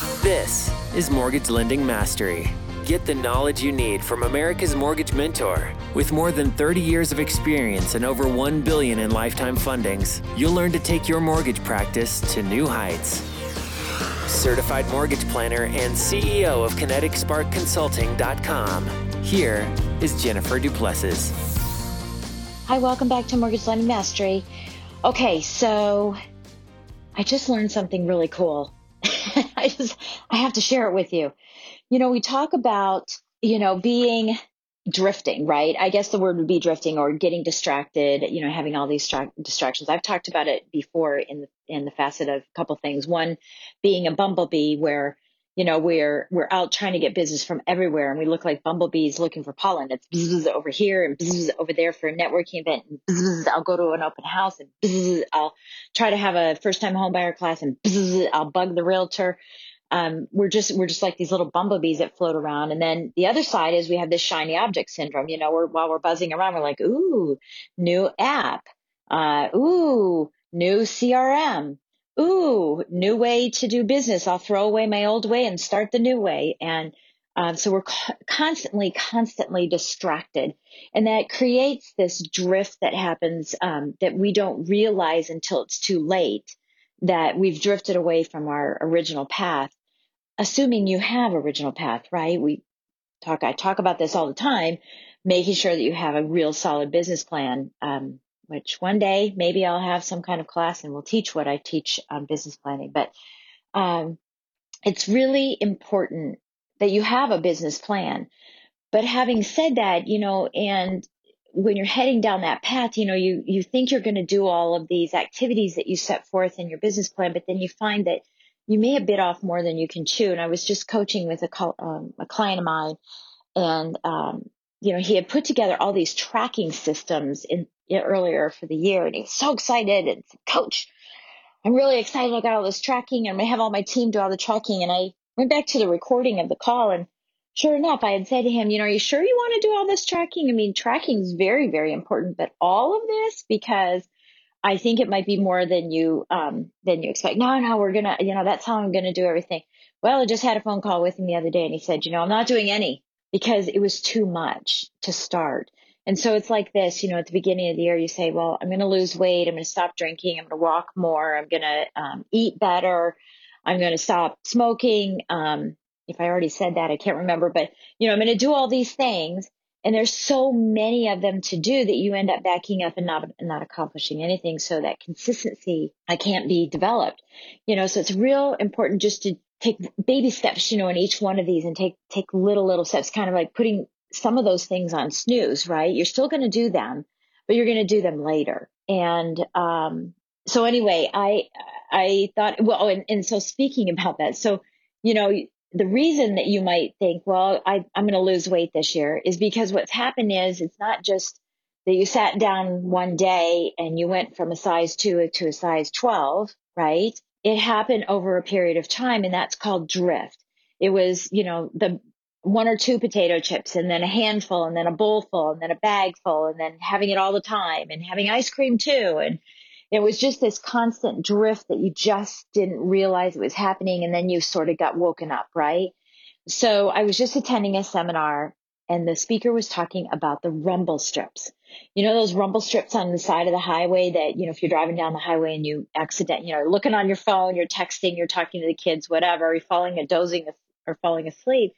This is Mortgage Lending Mastery. Get the knowledge you need from America's Mortgage Mentor. With more than 30 years of experience and over 1 billion in lifetime fundings, you'll learn to take your mortgage practice to new heights. Certified mortgage planner and CEO of KineticSparkConsulting.com. Here is Jennifer Du Plessis. Hi, welcome back to Mortgage Lending Mastery. Okay, so I just learned something really cool. I just I have to share it with you. You know, we talk about, you know, being drifting, right? I guess the word would be drifting or getting distracted, you know, having all these stra- distractions. I've talked about it before in the in the facet of a couple things. One being a bumblebee where you know we're we're out trying to get business from everywhere and we look like bumblebees looking for pollen. It's bzz over here and bzz over there for a networking event and bzz i'll go to an open house and bzz i'll try to have a first time home buyer class and bzz i'll bug the realtor. Um, we're just we're just like these little bumblebees that float around. And then the other side is we have this shiny object syndrome you know we're while we're buzzing around we're like ooh new app. Uh, ooh new crm ooh, new way to do business. I'll throw away my old way and start the new way. And um, so we're co- constantly, constantly distracted. And that creates this drift that happens um, that we don't realize until it's too late that we've drifted away from our original path, assuming you have original path, right? We talk, I talk about this all the time, making sure that you have a real solid business plan. Um, which one day maybe I'll have some kind of class and we'll teach what I teach on business planning. But um, it's really important that you have a business plan. But having said that, you know, and when you're heading down that path, you know, you you think you're going to do all of these activities that you set forth in your business plan, but then you find that you may have bit off more than you can chew. And I was just coaching with a um, a client of mine, and um, you know, he had put together all these tracking systems in earlier for the year, and he was so excited. And said, Coach, I'm really excited. I got all this tracking. And I'm gonna have all my team do all the tracking. And I went back to the recording of the call, and sure enough, I had said to him, you know, are you sure you want to do all this tracking? I mean, tracking is very, very important, but all of this because I think it might be more than you um, than you expect. No, no, we're gonna, you know, that's how I'm gonna do everything. Well, I just had a phone call with him the other day, and he said, you know, I'm not doing any because it was too much to start. And so it's like this, you know, at the beginning of the year, you say, well, I'm going to lose weight. I'm going to stop drinking. I'm going to walk more. I'm going to um, eat better. I'm going to stop smoking. Um, if I already said that, I can't remember, but you know, I'm going to do all these things. And there's so many of them to do that you end up backing up and not, not accomplishing anything. So that consistency, I can't be developed, you know, so it's real important just to take baby steps, you know, in each one of these and take, take little, little steps, kind of like putting some of those things on snooze, right? You're still going to do them, but you're going to do them later. And, um, so anyway, I, I thought, well, and, and so speaking about that, so, you know, the reason that you might think, well, I, I'm going to lose weight this year is because what's happened is it's not just that you sat down one day and you went from a size two to a size 12, right? It happened over a period of time and that's called drift. It was, you know, the one or two potato chips and then a handful and then a bowl full and then a bag full and then having it all the time and having ice cream too. And it was just this constant drift that you just didn't realize it was happening. And then you sort of got woken up, right? So I was just attending a seminar and the speaker was talking about the rumble strips. You know those rumble strips on the side of the highway that, you know, if you're driving down the highway and you accident, you know, looking on your phone, you're texting, you're talking to the kids, whatever, you're falling dozing or falling asleep,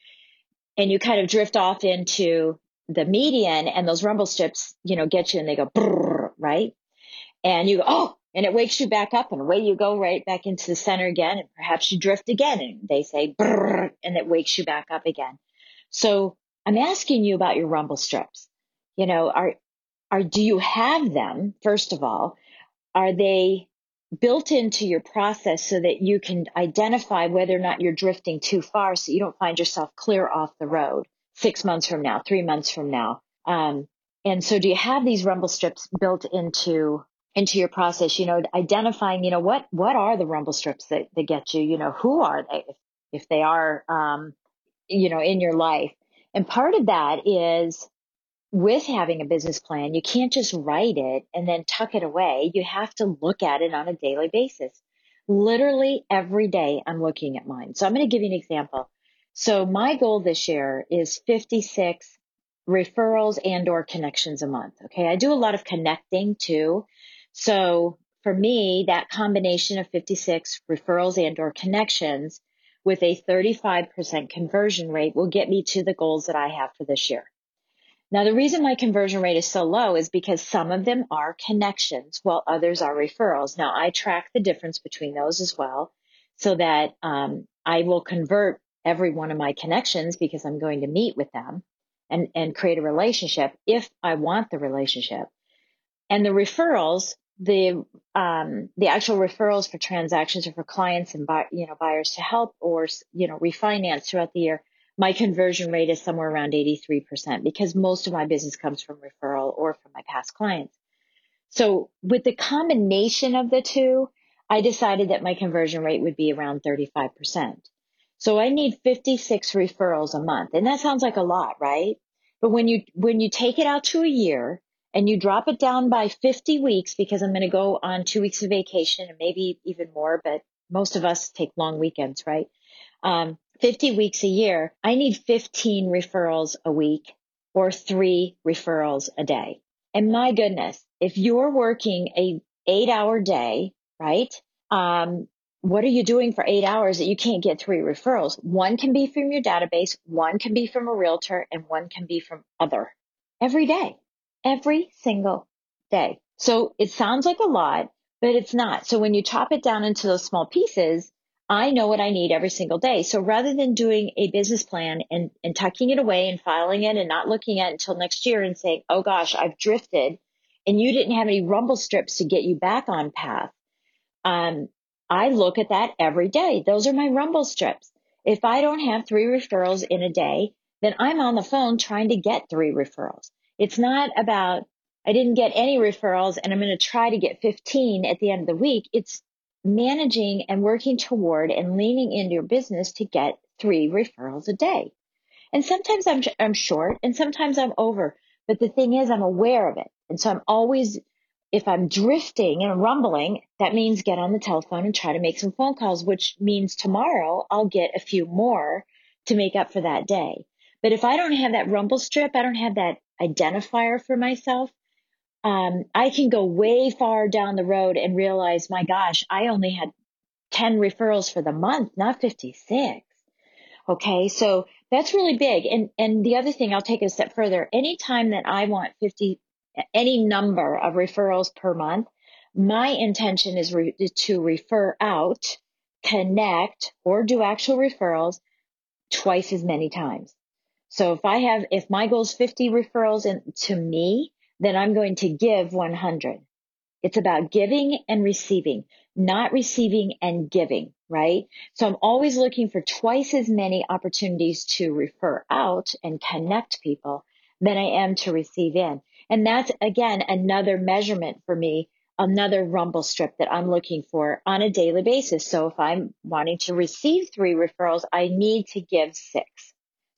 and you kind of drift off into the median and those rumble strips, you know, get you and they go brrr, right? And you go, oh, and it wakes you back up and away you go right back into the center again. And perhaps you drift again and they say brrr, and it wakes you back up again. So I'm asking you about your rumble strips. You know, are are do you have them? First of all, are they built into your process so that you can identify whether or not you're drifting too far so you don't find yourself clear off the road six months from now, three months from now. Um, and so do you have these rumble strips built into into your process, you know, identifying, you know, what what are the rumble strips that, that get you, you know, who are they if, if they are um, you know, in your life. And part of that is with having a business plan, you can't just write it and then tuck it away. You have to look at it on a daily basis. Literally every day I'm looking at mine. So I'm going to give you an example. So my goal this year is 56 referrals and or connections a month. Okay. I do a lot of connecting too. So for me, that combination of 56 referrals and or connections with a 35% conversion rate will get me to the goals that I have for this year. Now, the reason my conversion rate is so low is because some of them are connections while others are referrals. Now, I track the difference between those as well so that um, I will convert every one of my connections because I'm going to meet with them and, and create a relationship if I want the relationship. And the referrals, the um, the actual referrals for transactions or for clients and buy, you know buyers to help or you know refinance throughout the year my conversion rate is somewhere around 83% because most of my business comes from referral or from my past clients. So with the combination of the two, I decided that my conversion rate would be around 35%. So I need 56 referrals a month. And that sounds like a lot, right? But when you, when you take it out to a year and you drop it down by 50 weeks, because I'm going to go on two weeks of vacation and maybe even more, but most of us take long weekends, right? Um, 50 weeks a year, I need 15 referrals a week or three referrals a day. And my goodness, if you're working a eight hour day, right? Um, what are you doing for eight hours that you can't get three referrals? One can be from your database, one can be from a realtor, and one can be from other every day, every single day. So it sounds like a lot, but it's not. So when you chop it down into those small pieces, I know what I need every single day. So rather than doing a business plan and, and tucking it away and filing it and not looking at it until next year and saying, oh gosh, I've drifted and you didn't have any rumble strips to get you back on path. Um, I look at that every day. Those are my rumble strips. If I don't have three referrals in a day, then I'm on the phone trying to get three referrals. It's not about, I didn't get any referrals and I'm going to try to get 15 at the end of the week. It's managing and working toward and leaning into your business to get three referrals a day. And sometimes I'm, I'm short and sometimes I'm over. But the thing is, I'm aware of it. And so I'm always, if I'm drifting and rumbling, that means get on the telephone and try to make some phone calls, which means tomorrow I'll get a few more to make up for that day. But if I don't have that rumble strip, I don't have that identifier for myself, um, I can go way far down the road and realize, my gosh, I only had 10 referrals for the month, not 56. Okay. So that's really big. And, and the other thing I'll take it a step further. Anytime that I want 50, any number of referrals per month, my intention is re- to refer out, connect, or do actual referrals twice as many times. So if I have, if my goal is 50 referrals in, to me, then I'm going to give 100. It's about giving and receiving, not receiving and giving, right? So I'm always looking for twice as many opportunities to refer out and connect people than I am to receive in. And that's again another measurement for me, another rumble strip that I'm looking for on a daily basis. So if I'm wanting to receive three referrals, I need to give six.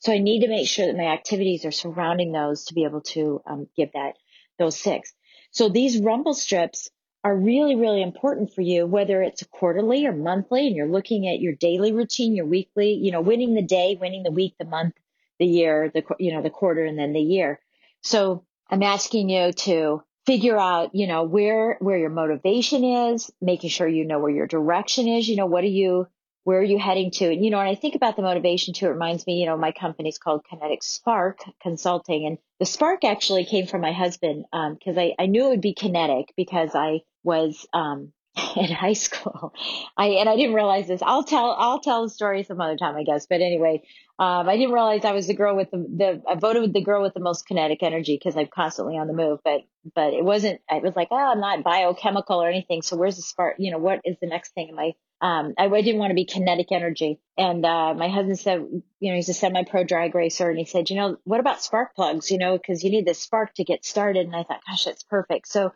So I need to make sure that my activities are surrounding those to be able to um, give that those six. So these rumble strips are really, really important for you, whether it's quarterly or monthly and you're looking at your daily routine, your weekly, you know, winning the day, winning the week, the month, the year, the, you know, the quarter and then the year. So I'm asking you to figure out, you know, where, where your motivation is, making sure you know where your direction is, you know, what are you, where are you heading to? And, you know, when I think about the motivation too, it reminds me, you know, my company's called Kinetic Spark Consulting. And the spark actually came from my husband because um, I, I knew it would be kinetic because I was um, in high school. I and I didn't realize this. I'll tell I'll tell the story some other time, I guess. But anyway, um, I didn't realize I was the girl with the, the I voted with the girl with the most kinetic energy because I'm constantly on the move. But but it wasn't. It was like, oh, I'm not biochemical or anything. So where's the spark? You know, what is the next thing? Am I? Um, I, I didn't want to be kinetic energy. And uh, my husband said, you know, he's a semi-pro drag racer, and he said, you know, what about spark plugs? You know, because you need the spark to get started. And I thought, gosh, that's perfect. So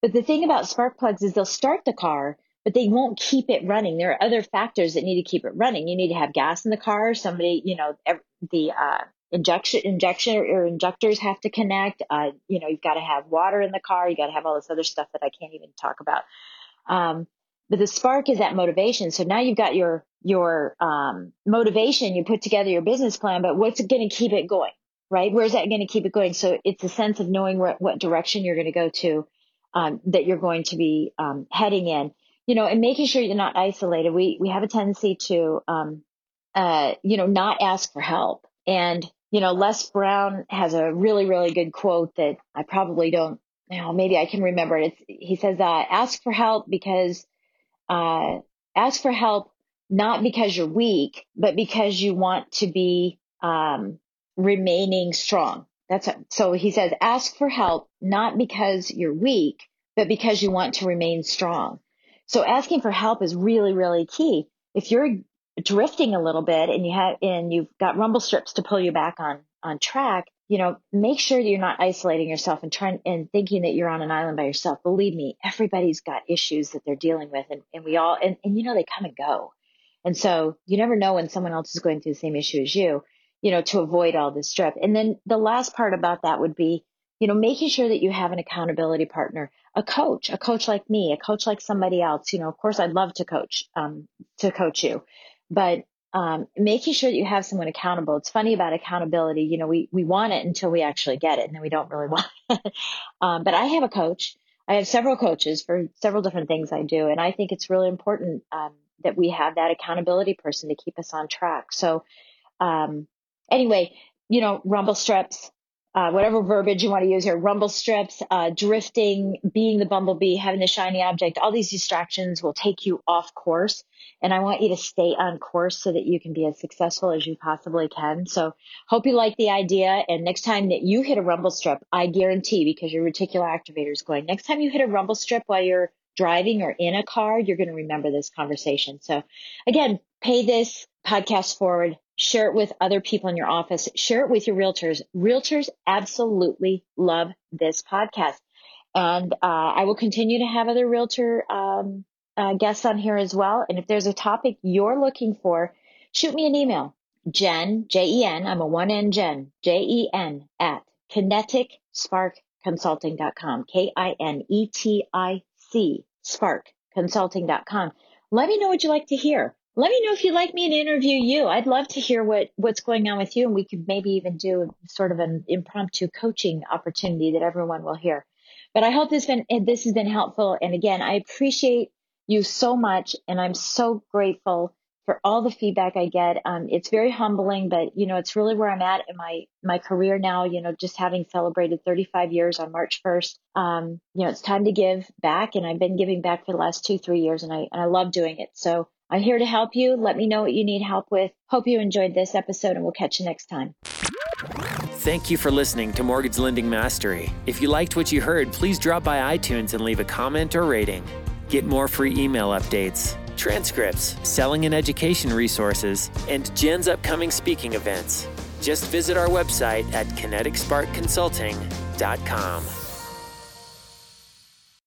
but the thing about spark plugs is they'll start the car, but they won't keep it running. There are other factors that need to keep it running. You need to have gas in the car. Somebody, you know, the uh, injection injection or injectors have to connect. Uh, you know, you've got to have water in the car. You got to have all this other stuff that I can't even talk about. Um, but the spark is that motivation. So now you've got your your um, motivation. You put together your business plan, but what's going to keep it going? Right? Where's that going to keep it going? So it's a sense of knowing what direction you're going to go to um, that you're going to be um, heading in. You know, and making sure you're not isolated. We we have a tendency to, um, uh, you know, not ask for help. And you know, Les Brown has a really really good quote that I probably don't. You know, maybe I can remember it. It's, he says, uh, "Ask for help because uh, ask for help not because you're weak, but because you want to be um, remaining strong." That's so he says, ask for help, not because you're weak, but because you want to remain strong. So asking for help is really, really key. If you're drifting a little bit and you have, and you've got rumble strips to pull you back on, on track, you know, make sure you're not isolating yourself and trying and thinking that you're on an island by yourself. Believe me, everybody's got issues that they're dealing with and, and we all, and, and you know, they come and go. And so you never know when someone else is going through the same issue as you you know, to avoid all this stress. And then the last part about that would be, you know, making sure that you have an accountability partner, a coach, a coach like me, a coach like somebody else. You know, of course, I'd love to coach, um, to coach you, but um, making sure that you have someone accountable. It's funny about accountability. You know, we we want it until we actually get it, and then we don't really want it. um, but I have a coach. I have several coaches for several different things I do, and I think it's really important um, that we have that accountability person to keep us on track. So, um, anyway, you know, rumble strips, uh, whatever verbiage you want to use here, rumble strips, uh, drifting, being the bumblebee, having the shiny object, all these distractions will take you off course. And I want you to stay on course so that you can be as successful as you possibly can. So hope you like the idea. And next time that you hit a rumble strip, I guarantee because your reticular activator is going, next time you hit a rumble strip while you're driving or in a car, you're going to remember this conversation. So again, pay this podcast forward share it with other people in your office, share it with your realtors. Realtors absolutely love this podcast. And uh, I will continue to have other realtor um, uh, guests on here as well. And if there's a topic you're looking for, shoot me an email. Jen, J E N, I'm a one N Jen, J E N at kineticsparkconsulting.com, K I N E T I C, sparkconsulting.com. Let me know what you'd like to hear let me know if you'd like me to interview you. I'd love to hear what, what's going on with you, and we could maybe even do sort of an impromptu coaching opportunity that everyone will hear. But I hope this been this has been helpful. And again, I appreciate you so much, and I'm so grateful for all the feedback I get. Um, it's very humbling, but you know, it's really where I'm at in my my career now. You know, just having celebrated 35 years on March 1st, um, you know, it's time to give back, and I've been giving back for the last two, three years, and I and I love doing it. So I'm here to help you. Let me know what you need help with. Hope you enjoyed this episode, and we'll catch you next time. Thank you for listening to Mortgage Lending Mastery. If you liked what you heard, please drop by iTunes and leave a comment or rating. Get more free email updates, transcripts, selling and education resources, and Jen's upcoming speaking events. Just visit our website at kineticsparkconsulting.com.